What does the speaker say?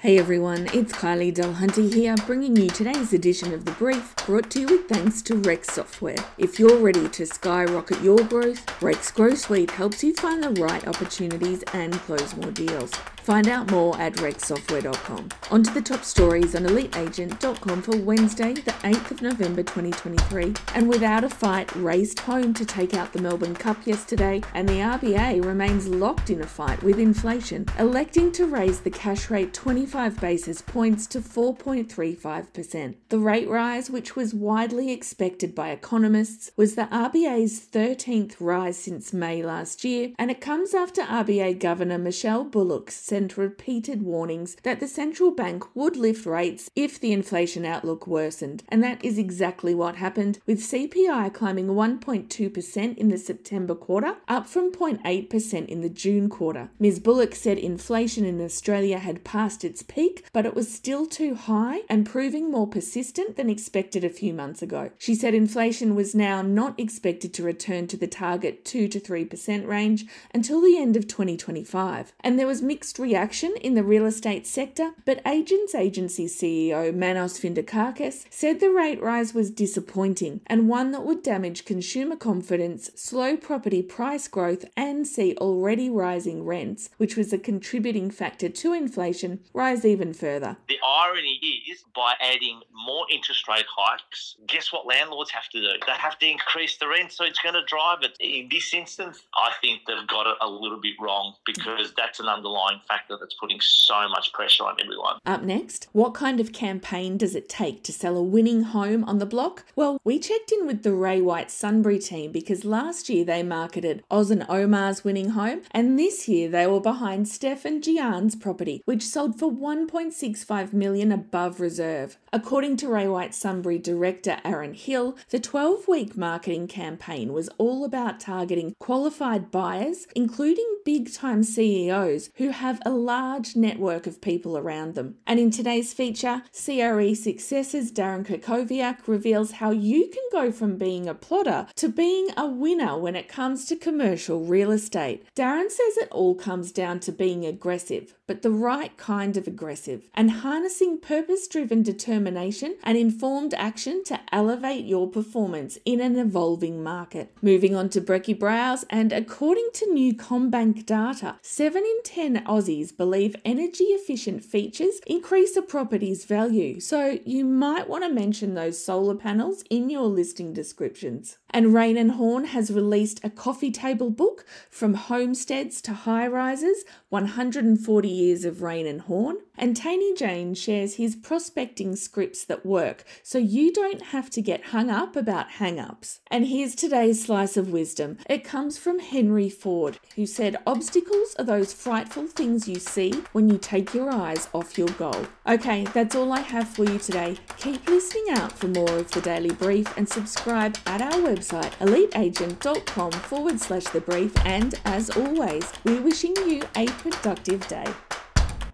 Hey everyone, it's Kylie Dulhunty here, bringing you today's edition of The Brief, brought to you with thanks to Rex Software. If you're ready to skyrocket your growth, Rex Grow Suite helps you find the right opportunities and close more deals. Find out more at rexsoftware.com. On to the top stories on eliteagent.com for Wednesday, the 8th of November 2023. And without a fight, raced home to take out the Melbourne Cup yesterday, and the RBA remains locked in a fight with inflation, electing to raise the cash rate 25 basis points to 4.35%. The rate rise, which was widely expected by economists, was the RBA's 13th rise since May last year, and it comes after RBA Governor Michelle Bullock sent repeated warnings that the central bank would lift rates if the inflation outlook worsened, and that is exactly what happened, with CPI climbing 1.2% in the September quarter, up from 0.8% in the June quarter. Ms. Bullock said inflation in Australia had passed its peak, but it was still too high and proving more persistent than expected a few months ago. She said inflation was now not expected to return to the target 2 to 3% range until the end of 2025, and there was mixed reaction in the real estate sector, but Agents Agency CEO Manos Findrakakis said the rate rise was disappointing and one that would damage consumer confidence, slow property price growth, and see already rising rents, which was a contributing factor to inflation, rise even further. The irony is by adding more interest rate hikes, guess what landlords have to do? They have to increase the rent, so it's going to drive it. In this instance, I think they've got it a little bit wrong because that's an underlying factor that's putting so much pressure on everyone. Up next, what kind of campaign does it take to sell a winning home on the block? Well, we checked in with the Ray White Sunbury team because last year they marketed Oz and Omar's winning home, and this year they were behind Steph and Gian's property, which sold for 1.65 million above reserve. According to Ray White Sunbury director Aaron Hill, the 12 week marketing campaign was all about targeting qualified buyers, including big time CEOs who have a large network of people around them. And in today's feature, CRE Successes Darren Krakowiak reveals how you can go from being a plodder to being a winner when it comes to commercial real estate. Darren says it all comes down to being aggressive, but the right kind of aggressive, and harnessing purpose driven determination and informed action to elevate your performance in an evolving market. Moving on to Brekky Browse, and according to new CommBank data, 7 in 10 Aussies believe energy efficient features increase a property's value, so you might want to mention those solar panels in your listing descriptions. And Raine and Horne has released a coffee table book from homesteads to high rises 140 years of Raine and Horne. And Taney Jane shares his prospecting scripts that work so you don't have to get hung up about hang ups. And here's today's slice of wisdom. It comes from Henry Ford, who said, Obstacles are those frightful things you see when you take your eyes off your goal. Okay, that's all I have for you today. Keep listening out for more of the Daily Brief and subscribe at our website, eliteagent.com forward slash the brief. And as always, we're wishing you a productive day.